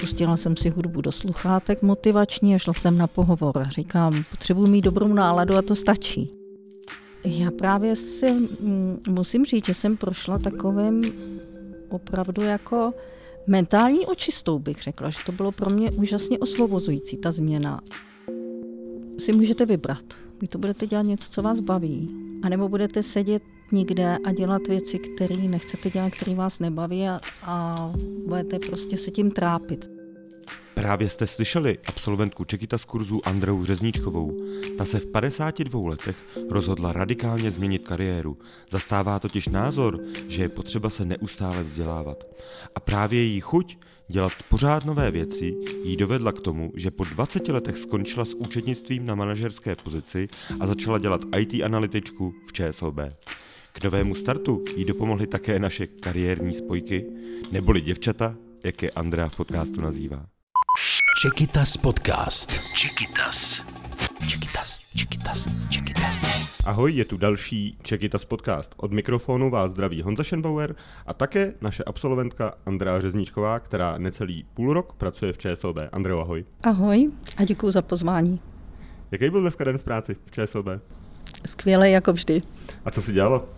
Pustila jsem si hudbu do sluchátek motivační a šla jsem na pohovor. Říkám, potřebuji mít dobrou náladu a to stačí. Já právě si mm, musím říct, že jsem prošla takovým opravdu jako mentální očistou, bych řekla, že to bylo pro mě úžasně osvobozující, ta změna. Si můžete vybrat. Vy to budete dělat něco, co vás baví, anebo budete sedět nikde a dělat věci, které nechcete dělat, které vás nebaví a, a budete prostě se tím trápit. Právě jste slyšeli absolventku Čekita z kurzu Andreu Řezníčkovou. Ta se v 52 letech rozhodla radikálně změnit kariéru. Zastává totiž názor, že je potřeba se neustále vzdělávat. A právě její chuť dělat pořád nové věci jí dovedla k tomu, že po 20 letech skončila s účetnictvím na manažerské pozici a začala dělat IT analytičku v ČSOB. K novému startu jí dopomohly také naše kariérní spojky, neboli děvčata, jak je Andrea v podcastu nazývá. Čekytas podcast. Čekytas. Čekytas, Čekytas, Čekytas. Ahoj, je tu další Čekytas podcast. Od mikrofonu vás zdraví Honza Schenbauer a také naše absolventka Andrea Řezníčková, která necelý půl rok pracuje v ČSOB. Andreo, ahoj. Ahoj a děkuji za pozvání. Jaký byl dneska den v práci v ČSOB? Skvěle jako vždy. A co si dělalo?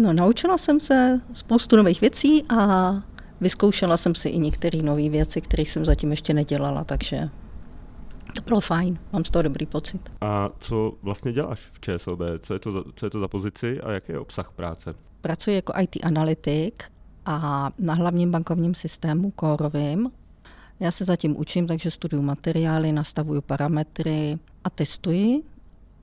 No, naučila jsem se spoustu nových věcí a vyzkoušela jsem si i některé nové věci, které jsem zatím ještě nedělala, takže to bylo fajn, mám z toho dobrý pocit. A co vlastně děláš v ČSOB? Co je to za, co je to za pozici a jaký je obsah práce? Pracuji jako IT analytik a na hlavním bankovním systému kórovým. Já se zatím učím, takže studuju materiály, nastavuju parametry a testuji.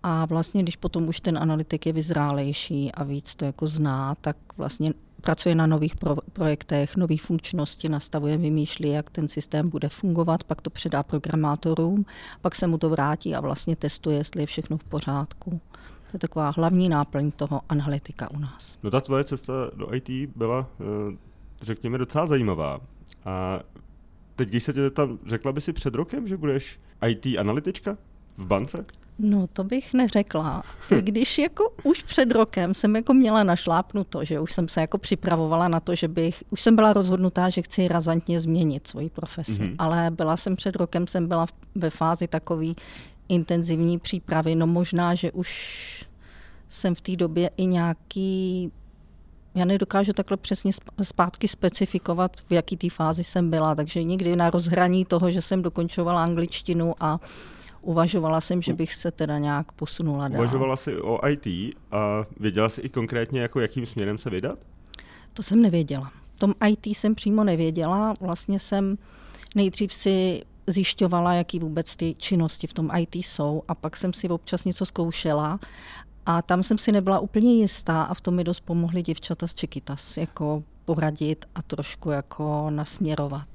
A vlastně, když potom už ten analytik je vyzrálejší a víc to jako zná, tak vlastně pracuje na nových pro, projektech, nových funkčnosti, nastavuje, vymýšlí, jak ten systém bude fungovat, pak to předá programátorům, pak se mu to vrátí a vlastně testuje, jestli je všechno v pořádku. To je taková hlavní náplň toho analytika u nás. No ta tvoje cesta do IT byla, eh, řekněme, docela zajímavá. A teď, když se tě tam, řekla by si před rokem, že budeš IT analytička v bance? No, to bych neřekla. Když jako už před rokem jsem jako měla našlápnuto, že už jsem se jako připravovala na to, že bych, už jsem byla rozhodnutá, že chci razantně změnit svoji profesi, mm-hmm. ale byla jsem před rokem, jsem byla ve fázi takový intenzivní přípravy, no možná, že už jsem v té době i nějaký já nedokážu takhle přesně zpátky specifikovat, v jaký té fázi jsem byla, takže někdy na rozhraní toho, že jsem dokončovala angličtinu a uvažovala jsem, že bych se teda nějak posunula dál. Uvažovala jsi o IT a věděla jsi i konkrétně, jako jakým směrem se vydat? To jsem nevěděla. V tom IT jsem přímo nevěděla. Vlastně jsem nejdřív si zjišťovala, jaký vůbec ty činnosti v tom IT jsou a pak jsem si občas něco zkoušela a tam jsem si nebyla úplně jistá a v tom mi dost pomohly děvčata z Čekytas, jako poradit a trošku jako nasměrovat.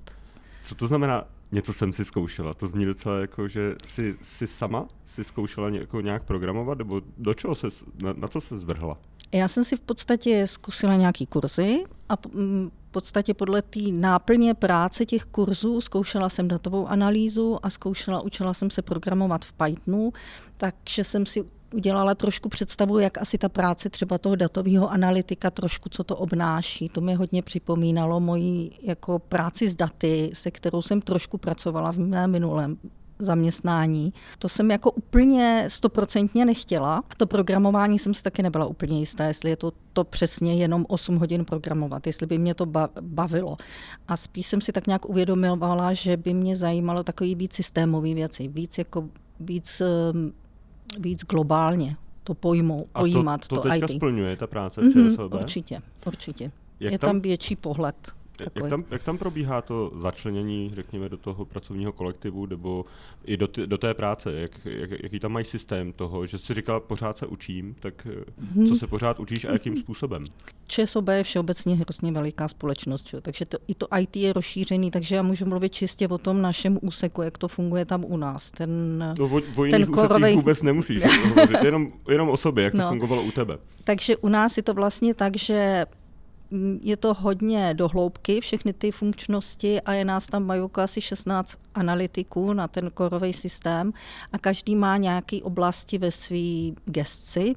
Co to znamená něco jsem si zkoušela. To zní docela jako, že jsi, jsi sama si zkoušela jako nějak programovat, nebo do čeho se, na, na co se zvrhla? Já jsem si v podstatě zkusila nějaký kurzy a v podstatě podle té náplně práce těch kurzů zkoušela jsem datovou analýzu a zkoušela, učila jsem se programovat v Pythonu, takže jsem si udělala trošku představu, jak asi ta práce třeba toho datového analytika, trošku co to obnáší. To mi hodně připomínalo moji jako práci s daty, se kterou jsem trošku pracovala v mém minulém zaměstnání. To jsem jako úplně stoprocentně nechtěla. To programování jsem si taky nebyla úplně jistá, jestli je to, to přesně jenom 8 hodin programovat, jestli by mě to bavilo. A spíš jsem si tak nějak uvědomovala, že by mě zajímalo takový víc systémový věci, víc jako víc víc globálně to pojmou, pojímat. A to, to, to teďka IT. splňuje ta práce v ČSOB? Mm-hmm, určitě, určitě. Jak je tam, tam větší pohled. Jak tam, jak tam probíhá to začlenění, řekněme, do toho pracovního kolektivu nebo i do, ty, do té práce? Jak, jak, jaký tam mají systém toho, že jsi říkal, pořád se učím, tak hmm. co se pořád učíš a jakým způsobem? ČSOB je všeobecně hrozně veliká společnost, čo? takže to, i to IT je rozšířený, takže já můžu mluvit čistě o tom našem úseku, jak to funguje tam u nás. Ten, no, o, o ten korovej... vůbec nemusíš hovořit, jenom, jenom o sobě, jak no. to fungovalo u tebe. Takže u nás je to vlastně tak, že je to hodně dohloubky, všechny ty funkčnosti a je nás tam mají asi 16 analytiků na ten korový systém a každý má nějaké oblasti ve své gestci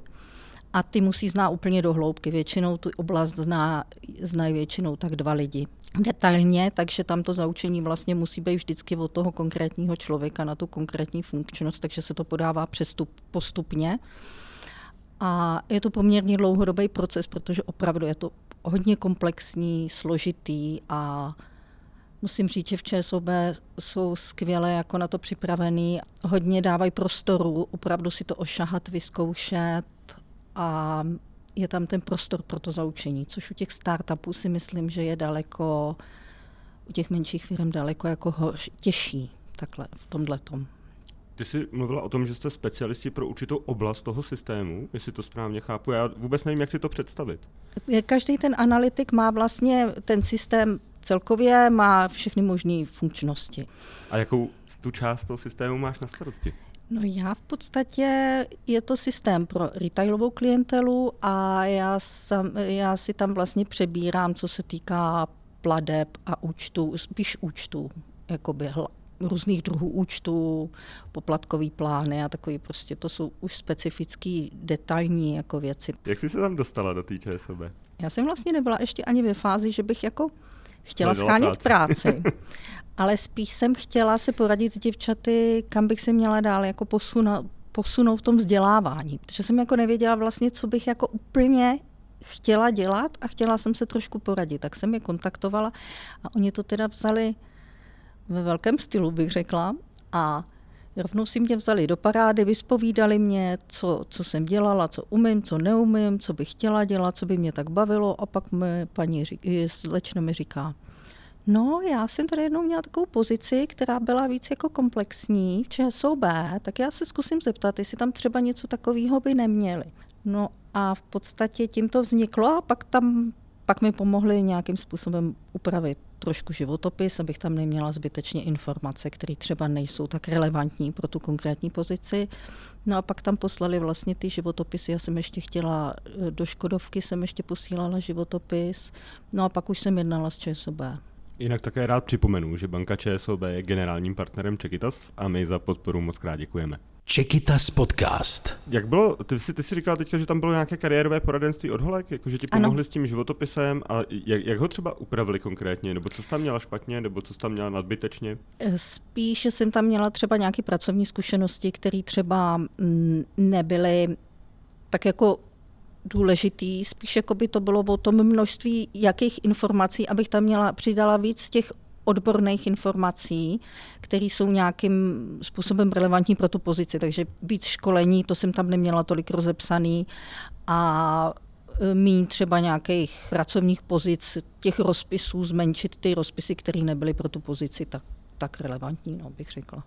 a ty musí znát úplně dohloubky. Většinou tu oblast zná, znají většinou tak dva lidi. detailně, takže tam to zaučení vlastně musí být vždycky od toho konkrétního člověka na tu konkrétní funkčnost, takže se to podává přestup postupně. A je to poměrně dlouhodobý proces, protože opravdu je to hodně komplexní, složitý a musím říct, že v ČSOB jsou skvěle jako na to připravený. Hodně dávají prostoru, opravdu si to ošahat, vyzkoušet a je tam ten prostor pro to zaučení, což u těch startupů si myslím, že je daleko, u těch menších firm daleko jako horší, těžší takhle v tomhle tom. Ty jsi mluvila o tom, že jste specialisti pro určitou oblast toho systému, jestli to správně chápu. Já vůbec nevím, jak si to představit. Každý ten analytik má vlastně ten systém celkově, má všechny možné funkčnosti. A jakou tu část toho systému máš na starosti? No já v podstatě, je to systém pro retailovou klientelu a já, sam, já si tam vlastně přebírám, co se týká pladeb a účtů, spíš účtů, jakoby různých druhů účtů, poplatkový plány a takový prostě, to jsou už specifický detailní jako věci. Jak jsi se tam dostala do té ČSOB? Já jsem vlastně nebyla ještě ani ve fázi, že bych jako chtěla schánět práci. ale spíš jsem chtěla se poradit s děvčaty, kam bych se měla dál jako posunout, posunout v tom vzdělávání, protože jsem jako nevěděla vlastně, co bych jako úplně chtěla dělat a chtěla jsem se trošku poradit, tak jsem je kontaktovala a oni to teda vzali ve velkém stylu, bych řekla, a rovnou si mě vzali do parády, vyspovídali mě, co, co jsem dělala, co umím, co neumím, co bych chtěla dělat, co by mě tak bavilo a pak mi paní slečna mi říká, No, já jsem tady jednou měla takovou pozici, která byla víc jako komplexní v ČSOB, tak já se zkusím zeptat, jestli tam třeba něco takového by neměli. No a v podstatě tím to vzniklo a pak tam pak mi pomohli nějakým způsobem upravit trošku životopis, abych tam neměla zbytečně informace, které třeba nejsou tak relevantní pro tu konkrétní pozici. No a pak tam poslali vlastně ty životopisy. Já jsem ještě chtěla, do Škodovky jsem ještě posílala životopis. No a pak už jsem jednala s ČSOB. Jinak také rád připomenu, že banka ČSOB je generálním partnerem Čekitas a my za podporu moc krát děkujeme. Čekitas podcast. Jak bylo, ty jsi, ty jsi říkal teďka, že tam bylo nějaké kariérové poradenství od Holek, jako že ti pomohli ano. s tím životopisem a jak, jak ho třeba upravili konkrétně, nebo co jsi tam měla špatně, nebo co jsi tam měla nadbytečně? Spíše jsem tam měla třeba nějaké pracovní zkušenosti, které třeba mm, nebyly tak jako důležitý, spíš jako by to bylo o tom množství jakých informací, abych tam měla, přidala víc těch odborných informací, které jsou nějakým způsobem relevantní pro tu pozici. Takže víc školení, to jsem tam neměla tolik rozepsaný a e, mít třeba nějakých pracovních pozic, těch rozpisů, zmenšit ty rozpisy, které nebyly pro tu pozici tak, tak relevantní, no, bych řekla.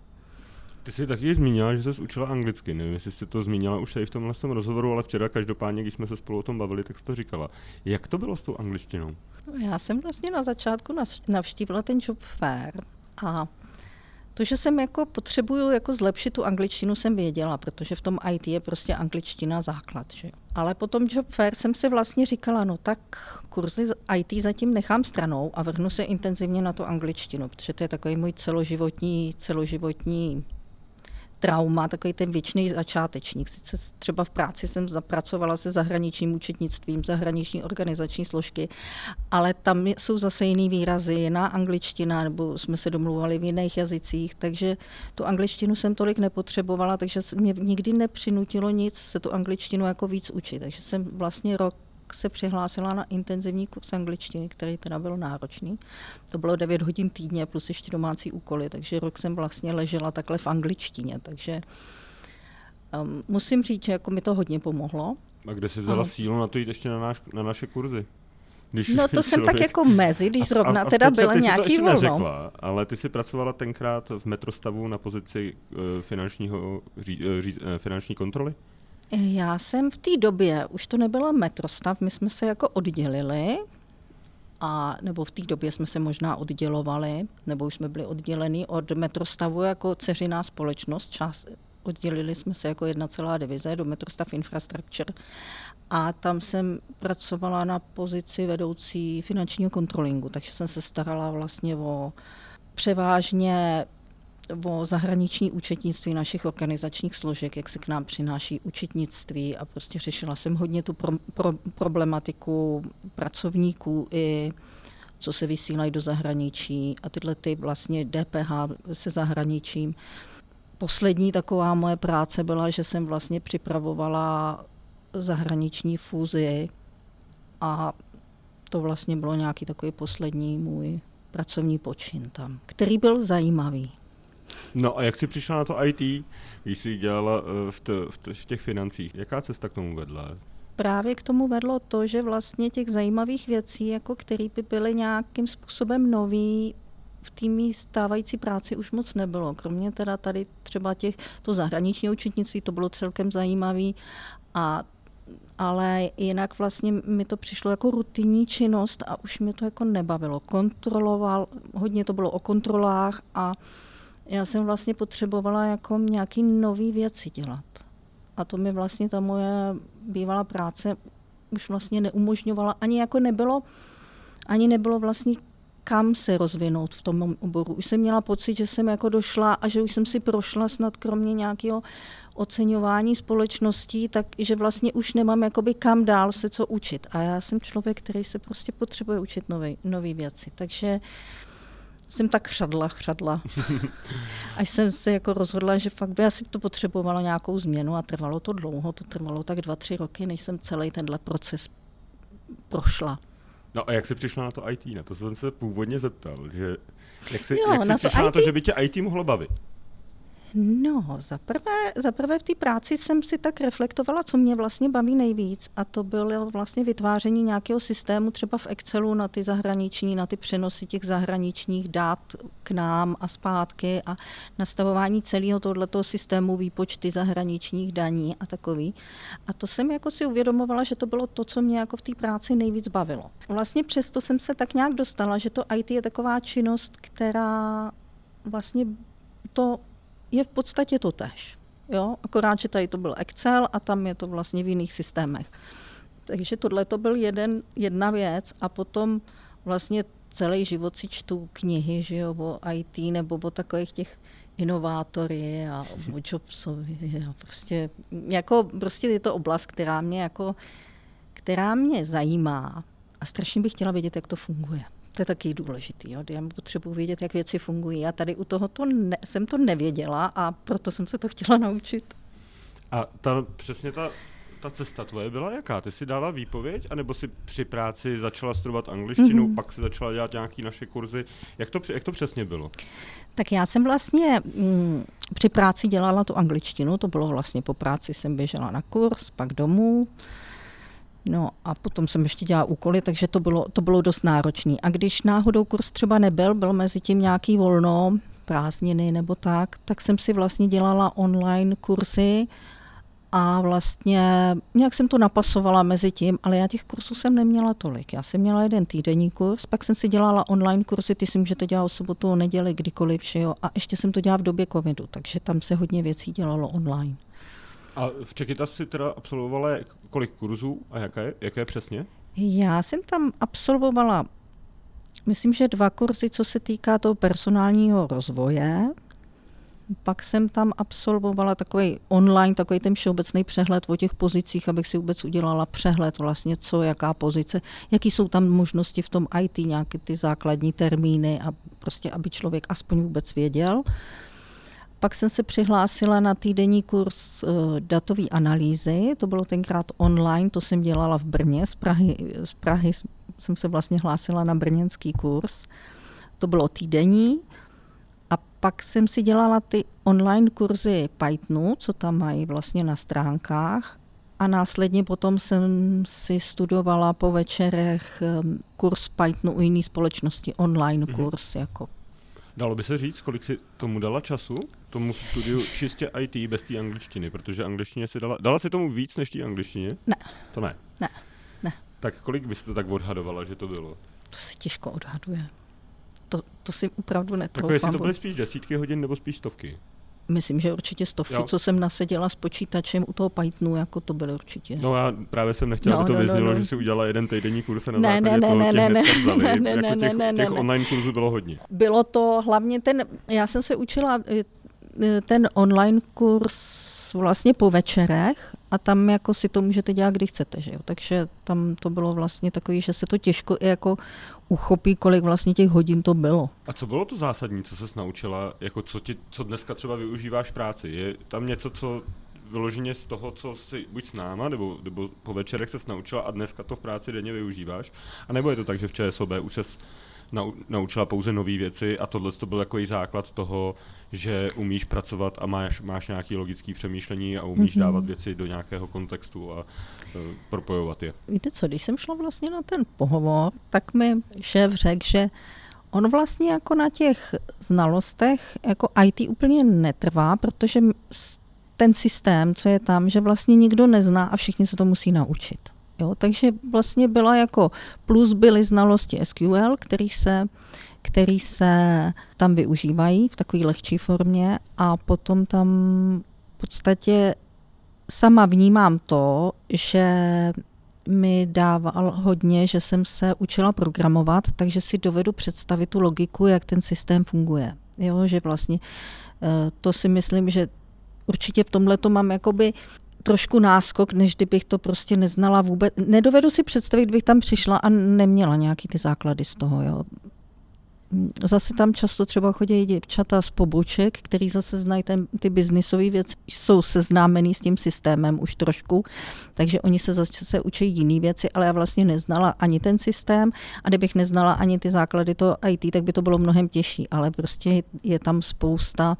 Ty jsi taky zmínila, že jsi učila anglicky. Nevím, jestli jsi to zmínila už tady v tomhle tom rozhovoru, ale včera každopádně, když jsme se spolu o tom bavili, tak jsi to říkala. Jak to bylo s tou angličtinou? No, já jsem vlastně na začátku navštívila ten job fair a to, že jsem jako potřebuju jako zlepšit tu angličtinu, jsem věděla, protože v tom IT je prostě angličtina základ. Že? Ale potom job fair jsem si vlastně říkala, no tak kurzy IT zatím nechám stranou a vrhnu se intenzivně na tu angličtinu, protože to je takový můj celoživotní, celoživotní trauma, takový ten věčný začátečník. Sice třeba v práci jsem zapracovala se zahraničním účetnictvím, zahraniční organizační složky, ale tam jsou zase jiný výrazy, jiná angličtina, nebo jsme se domluvali v jiných jazycích, takže tu angličtinu jsem tolik nepotřebovala, takže mě nikdy nepřinutilo nic se tu angličtinu jako víc učit. Takže jsem vlastně rok se přihlásila na intenzivní kurz angličtiny, který teda byl náročný. To bylo 9 hodin týdně plus ještě domácí úkoly, takže rok jsem vlastně ležela takhle v angličtině, takže um, musím říct, že jako mi to hodně pomohlo. A kde jsi vzala a... sílu na to jít ještě na, náš, na naše kurzy? Když no to jsem tak jako mezi, když zrovna a, a teda byla nějaký volno. Neřekla, ale ty jsi pracovala tenkrát v metrostavu na pozici uh, finančního, ří, uh, ří, uh, finanční kontroly? Já jsem v té době, už to nebyla metrostav, my jsme se jako oddělili, a nebo v té době jsme se možná oddělovali, nebo už jsme byli odděleni od metrostavu jako ceřiná společnost, čas, oddělili jsme se jako jedna celá divize do Metrostav Infrastructure a tam jsem pracovala na pozici vedoucí finančního kontrolingu, takže jsem se starala vlastně o převážně o zahraniční účetnictví našich organizačních složek, jak se k nám přináší účetnictví a prostě řešila jsem hodně tu pro, pro, problematiku pracovníků i co se vysílají do zahraničí a tyhle ty vlastně DPH se zahraničím. Poslední taková moje práce byla, že jsem vlastně připravovala zahraniční fúzi a to vlastně bylo nějaký takový poslední můj pracovní počin tam, který byl zajímavý. No a jak jsi přišla na to IT, když jsi dělala eh, v, t, v, t, v těch financích? Jaká cesta k tomu vedla? Právě k tomu vedlo to, že vlastně těch zajímavých věcí, jako které by byly nějakým způsobem nový, v té stávající práci už moc nebylo. Kromě teda tady třeba těch, to zahraniční účetnictví, to bylo celkem zajímavý a ale jinak vlastně mi to přišlo jako rutinní činnost a už mi to jako nebavilo. Kontroloval, hodně to bylo o kontrolách a já jsem vlastně potřebovala jako nějaký nový věci dělat. A to mi vlastně ta moje bývalá práce už vlastně neumožňovala, ani jako nebylo, ani nebylo vlastně kam se rozvinout v tom oboru. Už jsem měla pocit, že jsem jako došla a že už jsem si prošla snad kromě nějakého oceňování společností, tak že vlastně už nemám jakoby kam dál se co učit. A já jsem člověk, který se prostě potřebuje učit nové věci. Takže jsem tak chřadla, chřadla. Až jsem se jako rozhodla, že fakt by asi to potřebovalo nějakou změnu a trvalo to dlouho, to trvalo tak dva, tři roky, než jsem celý tenhle proces prošla. No a jak jsi přišla na to IT? Na to jsem se původně zeptal, že jak jsi, jo, jak jsi na přišla to na to, že by tě IT mohlo bavit? No, za prvé, za prvé v té práci jsem si tak reflektovala, co mě vlastně baví nejvíc a to bylo vlastně vytváření nějakého systému třeba v Excelu na ty zahraniční, na ty přenosy těch zahraničních dát k nám a zpátky a nastavování celého tohoto systému výpočty zahraničních daní a takový. A to jsem jako si uvědomovala, že to bylo to, co mě jako v té práci nejvíc bavilo. Vlastně přesto jsem se tak nějak dostala, že to IT je taková činnost, která vlastně to je v podstatě to tež. Jo? Akorát, že tady to byl Excel a tam je to vlastně v jiných systémech. Takže tohle to byl jeden, jedna věc a potom vlastně celý život si čtu knihy že jo, o IT nebo o takových těch inovátory a o Jobsovi. A prostě, jako, prostě je to oblast, která mě, jako, která mě zajímá a strašně bych chtěla vědět, jak to funguje. To je taky důležitý. Jo? Já potřebuji vědět, jak věci fungují. A tady u tohoto ne, jsem to nevěděla a proto jsem se to chtěla naučit. A ta, přesně ta, ta cesta tvoje byla jaká? Ty jsi dala výpověď, anebo si při práci začala studovat angličtinu, mm-hmm. pak si začala dělat nějaké naše kurzy? Jak to, jak to přesně bylo? Tak já jsem vlastně mm, při práci dělala tu angličtinu, to bylo vlastně po práci jsem běžela na kurz, pak domů. No a potom jsem ještě dělala úkoly, takže to bylo, to bylo dost náročné. A když náhodou kurz třeba nebyl, byl mezi tím nějaký volno, prázdniny nebo tak, tak jsem si vlastně dělala online kurzy a vlastně nějak jsem to napasovala mezi tím, ale já těch kursů jsem neměla tolik. Já jsem měla jeden týdenní kurz, pak jsem si dělala online kurzy, ty si můžete dělat o sobotu, o neděli, kdykoliv, že jo? A ještě jsem to dělala v době covidu, takže tam se hodně věcí dělalo online. A v Čekytas si teda absolvovala kolik kurzů a jaké, jaké přesně? Já jsem tam absolvovala, myslím, že dva kurzy, co se týká toho personálního rozvoje. Pak jsem tam absolvovala takový online, takový ten všeobecný přehled o těch pozicích, abych si vůbec udělala přehled vlastně, co, jaká pozice, jaký jsou tam možnosti v tom IT, nějaké ty základní termíny a prostě, aby člověk aspoň vůbec věděl. Pak jsem se přihlásila na týdenní kurz uh, datové analýzy, to bylo tenkrát online, to jsem dělala v Brně, z Prahy, z Prahy jsem se vlastně hlásila na brněnský kurz, to bylo týdenní. A pak jsem si dělala ty online kurzy Pythonu, co tam mají vlastně na stránkách. A následně potom jsem si studovala po večerech kurz Pythonu u jiné společnosti, online mm-hmm. kurz. Jako. Dalo by se říct, kolik si tomu dala času? tomu studiu čistě IT bez té angličtiny, protože angličtině si dala, dala si tomu víc než té angličtině? Ne. To ne? Ne, ne. Tak kolik bys to tak odhadovala, že to bylo? To se těžko odhaduje. To, to si opravdu netroufám. Tak jestli to byly spíš desítky hodin nebo spíš stovky? Myslím, že určitě stovky, jo. co jsem naseděla s počítačem u toho Pythonu, jako to byly určitě. No já právě jsem nechtěla, no, aby to no, vyznělo, no, no. že si udělala jeden týdenní kurz na ne, základě ne, toho ne, ne, ne, ne, ne, jako těch, ne, ne, těch online kurzů bylo hodně. Bylo to hlavně ten, já jsem se učila ten online kurz vlastně po večerech a tam jako si to můžete dělat, kdy chcete, že jo. Takže tam to bylo vlastně takový, že se to těžko i jako uchopí, kolik vlastně těch hodin to bylo. A co bylo to zásadní, co se naučila, jako co, ti, co dneska třeba využíváš práci? Je tam něco, co vyloženě z toho, co si buď s náma, nebo, nebo po večerech se naučila a dneska to v práci denně využíváš? A nebo je to tak, že v ČSOB už se naučila pouze nové věci a tohle to byl takový základ toho, že umíš pracovat a máš, máš nějaký logický přemýšlení a umíš mm-hmm. dávat věci do nějakého kontextu a uh, propojovat je. Víte co, když jsem šla vlastně na ten pohovor, tak mi šéf řekl, že on vlastně jako na těch znalostech jako IT úplně netrvá, protože ten systém, co je tam, že vlastně nikdo nezná a všichni se to musí naučit. Jo, takže vlastně byla jako plus byly znalosti SQL, který se, který se tam využívají v takové lehčí formě a potom tam v podstatě sama vnímám to, že mi dával hodně, že jsem se učila programovat, takže si dovedu představit tu logiku, jak ten systém funguje. Jo, že vlastně eh, to si myslím, že určitě v tomhle to mám jakoby trošku náskok, než kdybych to prostě neznala vůbec. Nedovedu si představit, kdybych tam přišla a neměla nějaký ty základy z toho. Jo. Zase tam často třeba chodí děvčata z poboček, který zase znají ten, ty biznisové věci, jsou seznámený s tím systémem už trošku, takže oni se zase učí jiné věci, ale já vlastně neznala ani ten systém a kdybych neznala ani ty základy toho IT, tak by to bylo mnohem těžší, ale prostě je tam spousta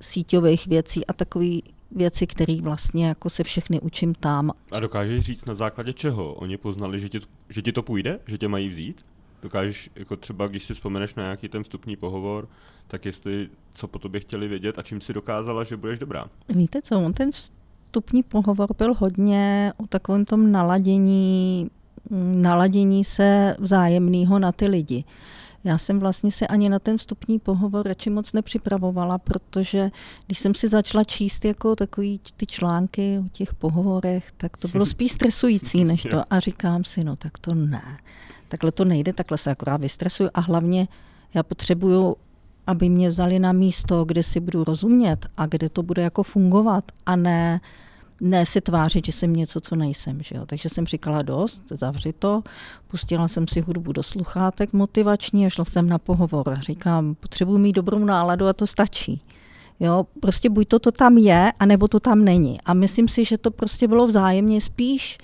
síťových věcí a takový věci, které vlastně jako se všechny učím tam. A dokážeš říct na základě čeho? Oni poznali, že ti, že ti to půjde? Že tě mají vzít? Dokážeš, jako třeba když si vzpomeneš na nějaký ten vstupní pohovor, tak jestli co po tobě chtěli vědět a čím si dokázala, že budeš dobrá? Víte co, on ten vstupní pohovor byl hodně o takovém tom naladění, naladění se vzájemného na ty lidi. Já jsem vlastně se ani na ten vstupní pohovor radši moc nepřipravovala, protože když jsem si začala číst jako takový ty články o těch pohovorech, tak to bylo spíš stresující než to. A říkám si, no tak to ne. Takhle to nejde, takhle se akorát vystresuju a hlavně já potřebuju aby mě vzali na místo, kde si budu rozumět a kde to bude jako fungovat a ne ne si tvářit, že jsem něco, co nejsem. Že jo? Takže jsem říkala dost, zavři to, pustila jsem si hudbu do sluchátek motivační a šla jsem na pohovor. Říkám, potřebuji mít dobrou náladu a to stačí. Jo, prostě buď to, to tam je, anebo to tam není. A myslím si, že to prostě bylo vzájemně spíš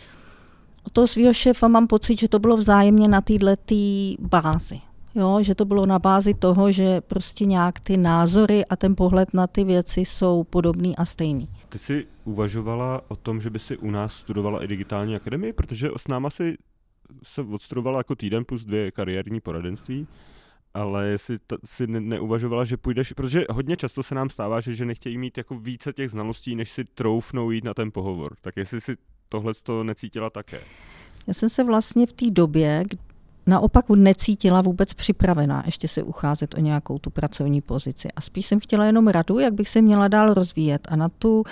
od toho svého šéfa mám pocit, že to bylo vzájemně na této bázi. Jo, že to bylo na bázi toho, že prostě nějak ty názory a ten pohled na ty věci jsou podobný a stejný. Ty jsi uvažovala o tom, že by si u nás studovala i digitální akademii, protože s náma si se odstudovala jako týden plus dvě kariérní poradenství, ale jestli t- si ne- neuvažovala, že půjdeš, protože hodně často se nám stává, že, že nechtějí mít jako více těch znalostí, než si troufnou jít na ten pohovor. Tak jestli si tohle to necítila také? Já jsem se vlastně v té době, naopak necítila vůbec připravená ještě se ucházet o nějakou tu pracovní pozici. A spíš jsem chtěla jenom radu, jak bych se měla dál rozvíjet. A na tu,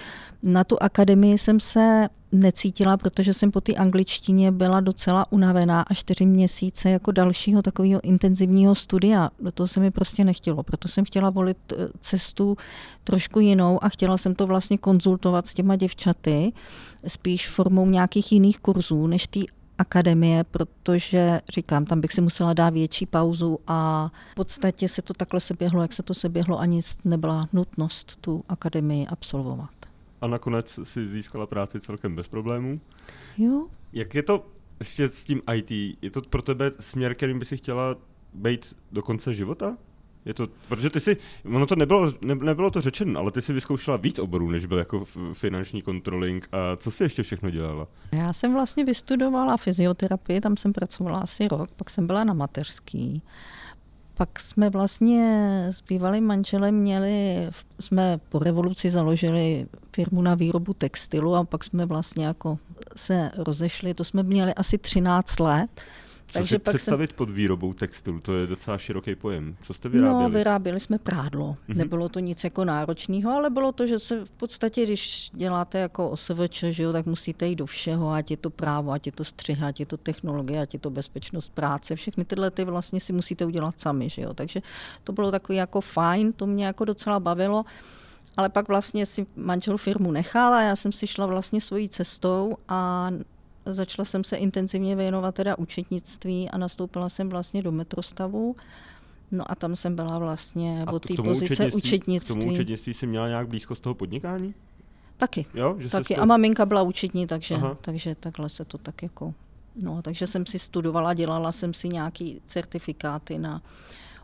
na tu akademii jsem se necítila, protože jsem po té angličtině byla docela unavená a čtyři měsíce jako dalšího takového intenzivního studia. Do toho se mi prostě nechtělo, proto jsem chtěla volit eh, cestu trošku jinou a chtěla jsem to vlastně konzultovat s těma děvčaty, spíš formou nějakých jiných kurzů, než ty akademie, protože říkám, tam bych si musela dát větší pauzu a v podstatě se to takhle se běhlo, jak se to se běhlo, ani nebyla nutnost tu akademii absolvovat. A nakonec si získala práci celkem bez problémů. Jo. Jak je to ještě s tím IT? Je to pro tebe směr, kterým by si chtěla být do konce života? Je to, protože ty si, ono to nebylo, ne, nebylo to řečeno, ale ty si vyzkoušela víc oborů, než byl jako finanční kontroling a co si ještě všechno dělala? Já jsem vlastně vystudovala fyzioterapii, tam jsem pracovala asi rok, pak jsem byla na mateřský. Pak jsme vlastně s bývalým manželem měli, jsme po revoluci založili firmu na výrobu textilu a pak jsme vlastně jako se rozešli, to jsme měli asi 13 let. Co Takže si pak představit jsem... pod výrobou textilu? To je docela široký pojem. Co jste vyráběli? No, vyráběli jsme prádlo. Mm-hmm. Nebylo to nic jako náročného, ale bylo to, že se v podstatě, když děláte jako OSVČ, že jo, tak musíte jít do všeho, ať je to právo, ať je to střih, ať je to technologie, ať je to bezpečnost práce. Všechny tyhle ty vlastně si musíte udělat sami, že jo. Takže to bylo takový jako fajn, to mě jako docela bavilo. ale pak vlastně si manžel firmu nechal a já jsem si šla vlastně svojí cestou a začala jsem se intenzivně věnovat teda účetnictví a nastoupila jsem vlastně do metrostavu. No a tam jsem byla vlastně od té pozice účetnictví. K tomu účetnictví jsi měla nějak blízko z toho podnikání? Taky. Jo, že taky. To... A maminka byla účetní, takže, takže takhle se to tak jako... No, takže jsem si studovala, dělala jsem si nějaký certifikáty na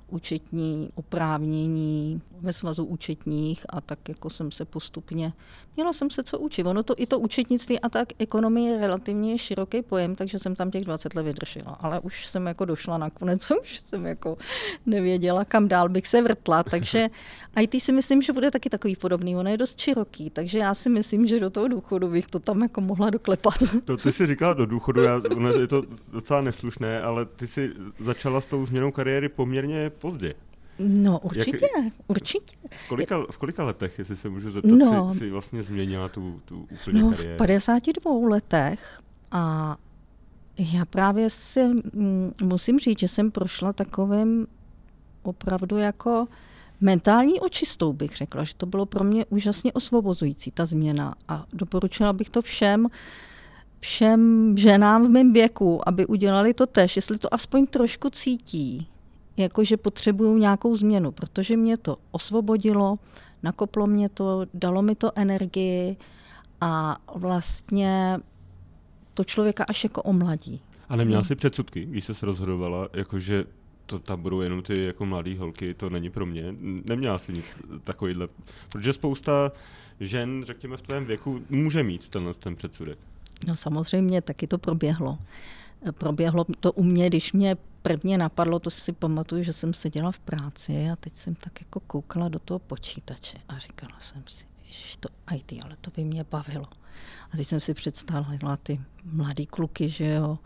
účetní oprávnění ve svazu účetních a tak jako jsem se postupně, měla jsem se co učit. Ono to i to účetnictví a tak ekonomie je relativně široký pojem, takže jsem tam těch 20 let vydržela. Ale už jsem jako došla nakonec, už jsem jako nevěděla, kam dál bych se vrtla. Takže IT si myslím, že bude taky takový podobný. Ono je dost široký, takže já si myslím, že do toho důchodu bych to tam jako mohla doklepat. To ty si říkala do důchodu, já, ono je to docela neslušné, ale ty si začala s tou změnou kariéry poměrně pozdě. No určitě, Jak, určitě. V kolika, v kolika letech, jestli se můžu zeptat, no, si, si vlastně změnila tu, tu úplně no, kariéru? v 52 letech a já právě si mm, musím říct, že jsem prošla takovým opravdu jako mentální očistou, bych řekla, že to bylo pro mě úžasně osvobozující, ta změna. A doporučila bych to všem, všem ženám v mém věku, aby udělali to tež, jestli to aspoň trošku cítí, jako že potřebuju nějakou změnu, protože mě to osvobodilo, nakoplo mě to, dalo mi to energii a vlastně to člověka až jako omladí. A neměla jsi předsudky, když jsi rozhodovala, jakože to tam budou jenom ty jako mladé holky, to není pro mě. Neměla jsi nic takovýhle, protože spousta žen, řekněme v tvém věku, může mít tenhle ten předsudek. No samozřejmě, taky to proběhlo. Proběhlo to u mě, když mě prvně napadlo, to si pamatuju, že jsem seděla v práci a teď jsem tak jako koukala do toho počítače a říkala jsem si, že to IT, ale to by mě bavilo. A teď jsem si představila ty mladý kluky, že jo,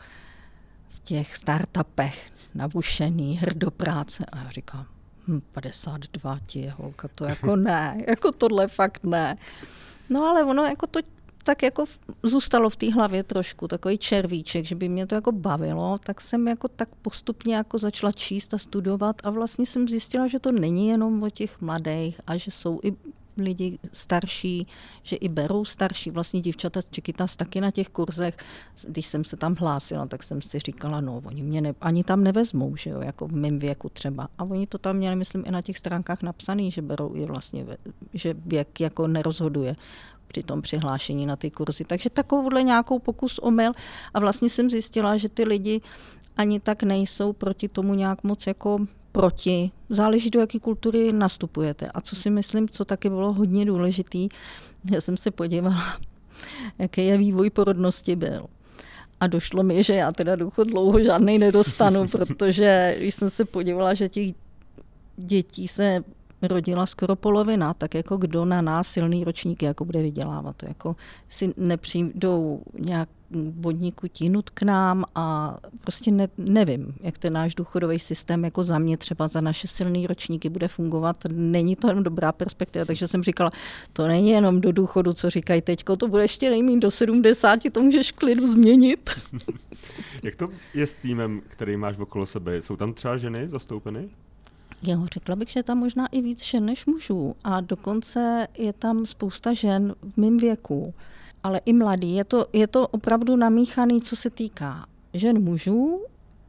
v těch startupech, nabušený, hrdo práce. A já říkám, hm, 52 ti je holka, to jako ne, jako tohle fakt ne. No ale ono jako to tak jako zůstalo v té hlavě trošku takový červíček, že by mě to jako bavilo, tak jsem jako tak postupně jako začala číst a studovat a vlastně jsem zjistila, že to není jenom o těch mladých a že jsou i lidi starší, že i berou starší vlastně děvčata Čekytas taky na těch kurzech. Když jsem se tam hlásila, tak jsem si říkala, no oni mě ne, ani tam nevezmou, že jo, jako v mém věku třeba. A oni to tam měli, myslím, i na těch stránkách napsaný, že berou i vlastně, že věk jako nerozhoduje při tom přihlášení na ty kurzy. Takže takovouhle nějakou pokus omyl a vlastně jsem zjistila, že ty lidi ani tak nejsou proti tomu nějak moc jako proti. Záleží, do jaké kultury nastupujete. A co si myslím, co taky bylo hodně důležitý, já jsem se podívala, jaký je vývoj porodnosti byl. A došlo mi, že já teda důchod dlouho žádný nedostanu, protože když jsem se podívala, že těch dětí se rodila skoro polovina, tak jako kdo na nás silný ročník jako bude vydělávat. To jako si nepřijdou nějak vodníku tínut k nám a prostě ne, nevím, jak ten náš důchodový systém jako za mě třeba za naše silné ročníky bude fungovat. Není to jenom dobrá perspektiva, takže jsem říkala, to není jenom do důchodu, co říkají teďko, to bude ještě nejmín do 70, to můžeš klidu změnit. jak to je s týmem, který máš okolo sebe? Jsou tam třeba ženy zastoupeny? Jo, řekla bych, že je tam možná i víc žen než mužů a dokonce je tam spousta žen v mém věku, ale i mladý. Je to, je to opravdu namíchaný, co se týká žen mužů,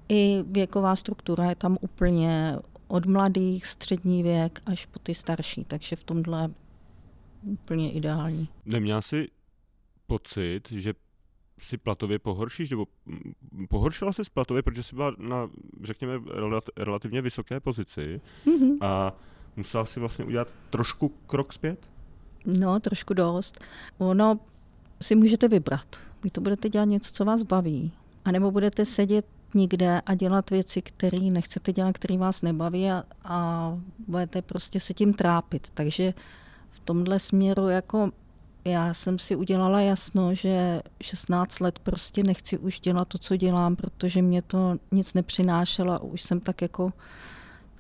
i věková struktura je tam úplně od mladých, střední věk až po ty starší, takže v tomhle úplně ideální. Neměla jsi pocit, že si platově pohoršíš, nebo pohoršila se platově, protože jsi byla na, řekněme, relativně vysoké pozici mm-hmm. a musela si vlastně udělat trošku krok zpět? No, trošku dost. Ono si můžete vybrat. Vy to budete dělat něco, co vás baví, anebo budete sedět nikde a dělat věci, které nechcete dělat, které vás nebaví a, a budete prostě se tím trápit. Takže v tomhle směru jako já jsem si udělala jasno, že 16 let prostě nechci už dělat to, co dělám, protože mě to nic nepřinášelo. Už jsem tak jako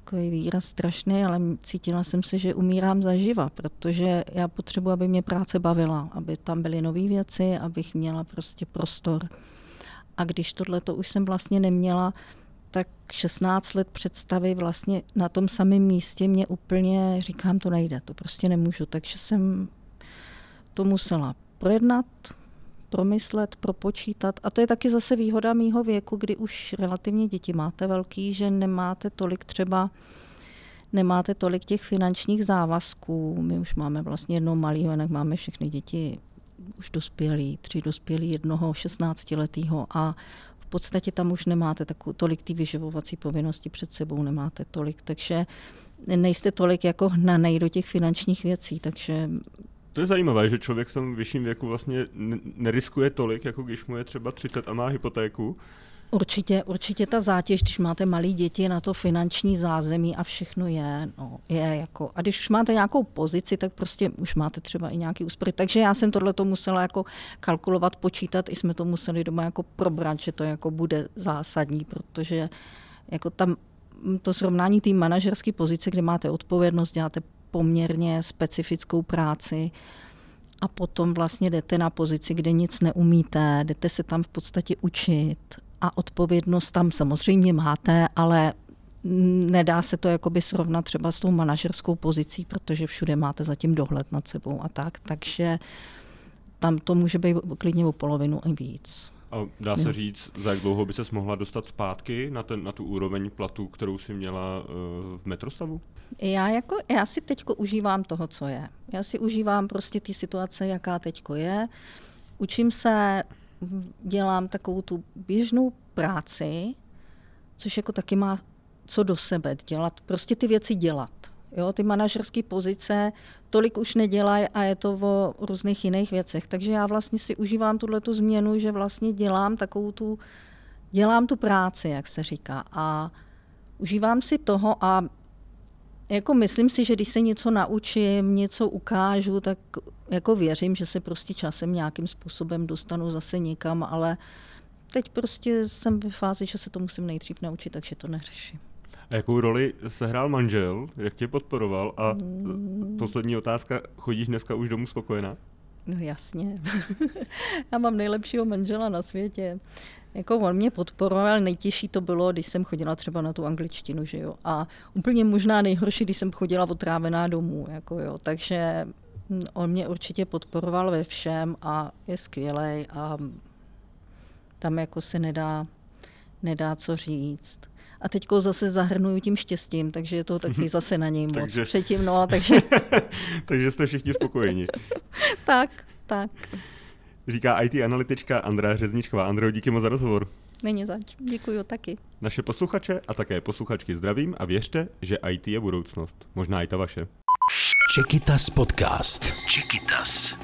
takový výraz strašný, ale cítila jsem se, že umírám zaživa, protože já potřebuji, aby mě práce bavila, aby tam byly nové věci, abych měla prostě prostor. A když tohle to už jsem vlastně neměla, tak 16 let představy vlastně na tom samém místě mě úplně, říkám, to nejde, to prostě nemůžu, takže jsem to musela projednat, promyslet, propočítat. A to je taky zase výhoda mýho věku, kdy už relativně děti máte velký, že nemáte tolik třeba nemáte tolik těch finančních závazků. My už máme vlastně jednou malý, jinak máme všechny děti už dospělí, tři dospělí, jednoho 16-letého a v podstatě tam už nemáte takovou, tolik ty vyživovací povinnosti před sebou, nemáte tolik, takže nejste tolik jako hnanej do těch finančních věcí, takže to je zajímavé, že člověk v tom vyšším věku vlastně neriskuje tolik, jako když mu je třeba 30 a má hypotéku. Určitě, určitě ta zátěž, když máte malé děti na to finanční zázemí a všechno je, no, je jako, a když už máte nějakou pozici, tak prostě už máte třeba i nějaký úspory. Takže já jsem tohle to musela jako kalkulovat, počítat, i jsme to museli doma jako probrat, že to jako bude zásadní, protože jako tam to srovnání té manažerské pozice, kde máte odpovědnost, děláte poměrně specifickou práci a potom vlastně jdete na pozici, kde nic neumíte, jdete se tam v podstatě učit a odpovědnost tam samozřejmě máte, ale nedá se to jakoby srovnat třeba s tou manažerskou pozicí, protože všude máte zatím dohled nad sebou a tak, takže tam to může být klidně o polovinu i víc. A dá se říct, za jak dlouho by se mohla dostat zpátky na, ten, na tu úroveň platu, kterou si měla uh, v metrostavu? Já, jako, já si teď užívám toho, co je. Já si užívám prostě ty situace, jaká teď je. Učím se, dělám takovou tu běžnou práci, což jako taky má co do sebe dělat, prostě ty věci dělat. Jo, ty manažerské pozice tolik už nedělají a je to o různých jiných věcech. Takže já vlastně si užívám tuhle tu změnu, že vlastně dělám takovou tu, dělám tu práci, jak se říká. A užívám si toho a jako myslím si, že když se něco naučím, něco ukážu, tak jako věřím, že se prostě časem nějakým způsobem dostanu zase někam, ale teď prostě jsem ve fázi, že se to musím nejdřív naučit, takže to neřeším. A jakou roli sehrál manžel, jak tě podporoval a mm. poslední otázka, chodíš dneska už domů spokojená? No jasně. Já mám nejlepšího manžela na světě. Jako on mě podporoval, nejtěžší to bylo, když jsem chodila třeba na tu angličtinu, že jo. A úplně možná nejhorší, když jsem chodila otrávená domů, jako jo. Takže on mě určitě podporoval ve všem a je skvělý a tam jako se nedá, nedá co říct. A teď zase zahrnuju tím štěstím, takže je to taky zase na něj moc takže... předtím, no, takže... takže jste všichni spokojeni. tak, tak. Říká IT analytička Andrea Řezničková. Andreo, díky moc za rozhovor. Není zač, děkuji taky. Naše posluchače a také posluchačky zdravím a věřte, že IT je budoucnost. Možná i ta vaše. Čekytas podcast. Čekytas.